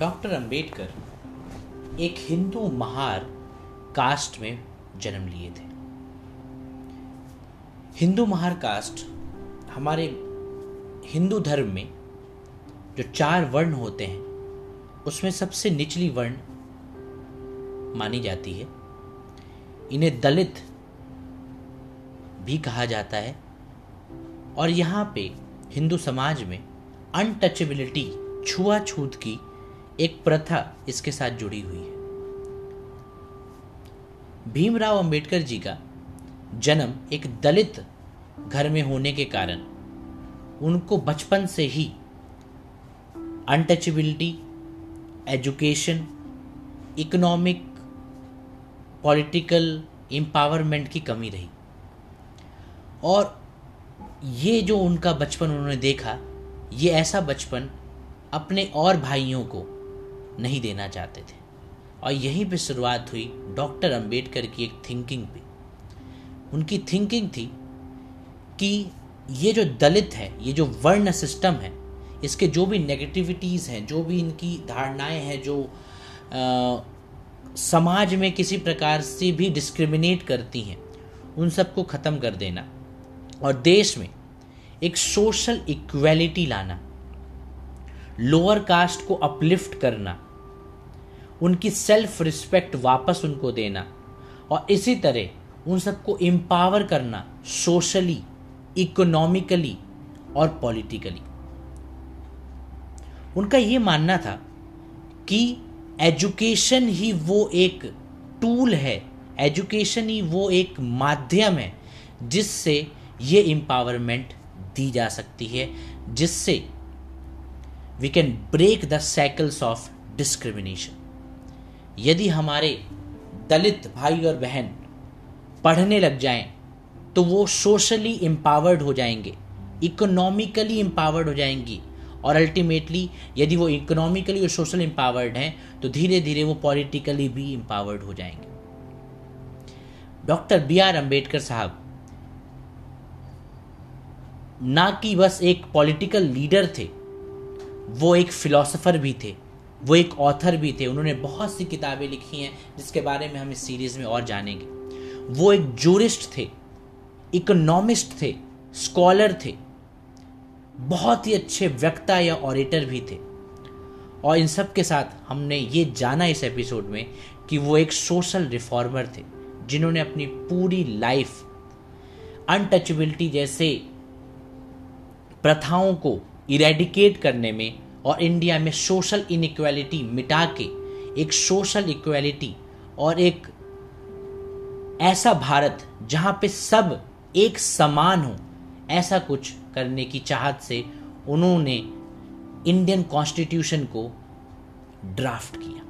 Doctor Ambedkar एक Hindu Mahar cast में जन्म लिए थे। हिंदू महार कास्ट हमारे हिंदू धर्म में जो चार वर्ण होते हैं, उसमें सबसे निचली वर्ण मानी जाती है। इन्हें दलित भी कहा जाता है। और यहाँ पे हिंदू समाज में अनटचेबिलिटी छुआछूत की एक प्रथा इसके साथ जुड़ी हुई है। भीमराव अंबेडकर जी का जन्म एक दलित घर में होने के कारण उनको बचपन से ही untouchability education economic political empowerment की कमी रही। और ये जो उनका बचपन उन्होंने देखा ये ऐसा बचपन अपने और भाइयों को नहीं देना चाहते थे। और यहीं पे शुरुआत हुई डॉक्टर अंबेडकर की एक थिंकिंग पे। उनकी थिंकिंग थी कि ये जो दलित है ये जो वर्ण सिस्टम है इसके जो भी नेगेटिविटीज़ हैं जो भी इनकी धारणाएँ हैं जो आ, समाज में किसी प्रकार से भी डिस्क्रिमिनेट करती हैं उन सबको ख़त्म कर देना। और देश में एक सोशल इक्वेलिटी लाना लोअर कास्ट को अपलिफ्ट करना, उनकी सेल्फ रिस्पेक्ट वापस उनको देना और इसी तरह उन सबको एम्पावर करना सोशली इकोनॉमिकली और पॉलिटिकली उनका ये मानना था कि एजुकेशन ही वो एक टूल है एजुकेशन ही वो एक माध्यम है जिससे ये एम्पावरमेंट दी जा सकती है, जिससे we can break the cycles of discrimination यदि हमारे दलित भाई और बहन पढ़ने लग जाएँ तो वो सोशली एम्पावर्ड हो जाएँगे इकोनॉमिकली एम्पावर्ड हो जाएँगी, और अल्टीमेटली यदि वो इकोनॉमिकली और सोशल एम्पावर्ड हैं तो धीरे धीरे वो पॉलिटिकली भी एम्पावर्ड हो जाएँगे. डॉक्टर बी आर अंबेडकर साहब ना कि बस एक पॉलिटिकल लीडर थे, वो एक फिलोसोफर भी थे, वो एक ऑथर भी थे, उन्होंने बहुत सी किताबें लिखी हैं, जिसके बारे में हम इस सीरीज़ में और जानेंगे। वो एक जूरिस्ट थे इकोनॉमिस्ट थे स्कॉलर थे, बहुत ही अच्छे वक्ता या ऑरेटर भी थे। और इन सब के साथ हमने ये जाना इस एपिसोड में कि वो एक सोशल रिफॉर्मर थे, जिन्होंने अपनी पूरी लाइफ अनटचेबिलिटी जैसे प्रथाओं को इरेडिकेट करने में और इंडिया में सोशल इनइक्वालिटी मिटा के एक सोशल इक्वालिटी और एक ऐसा भारत जहाँ पे सब एक समान हो, ऐसा कुछ करने की चाहत से उन्होंने इंडियन कॉन्स्टिट्यूशन को ड्राफ्ट किया।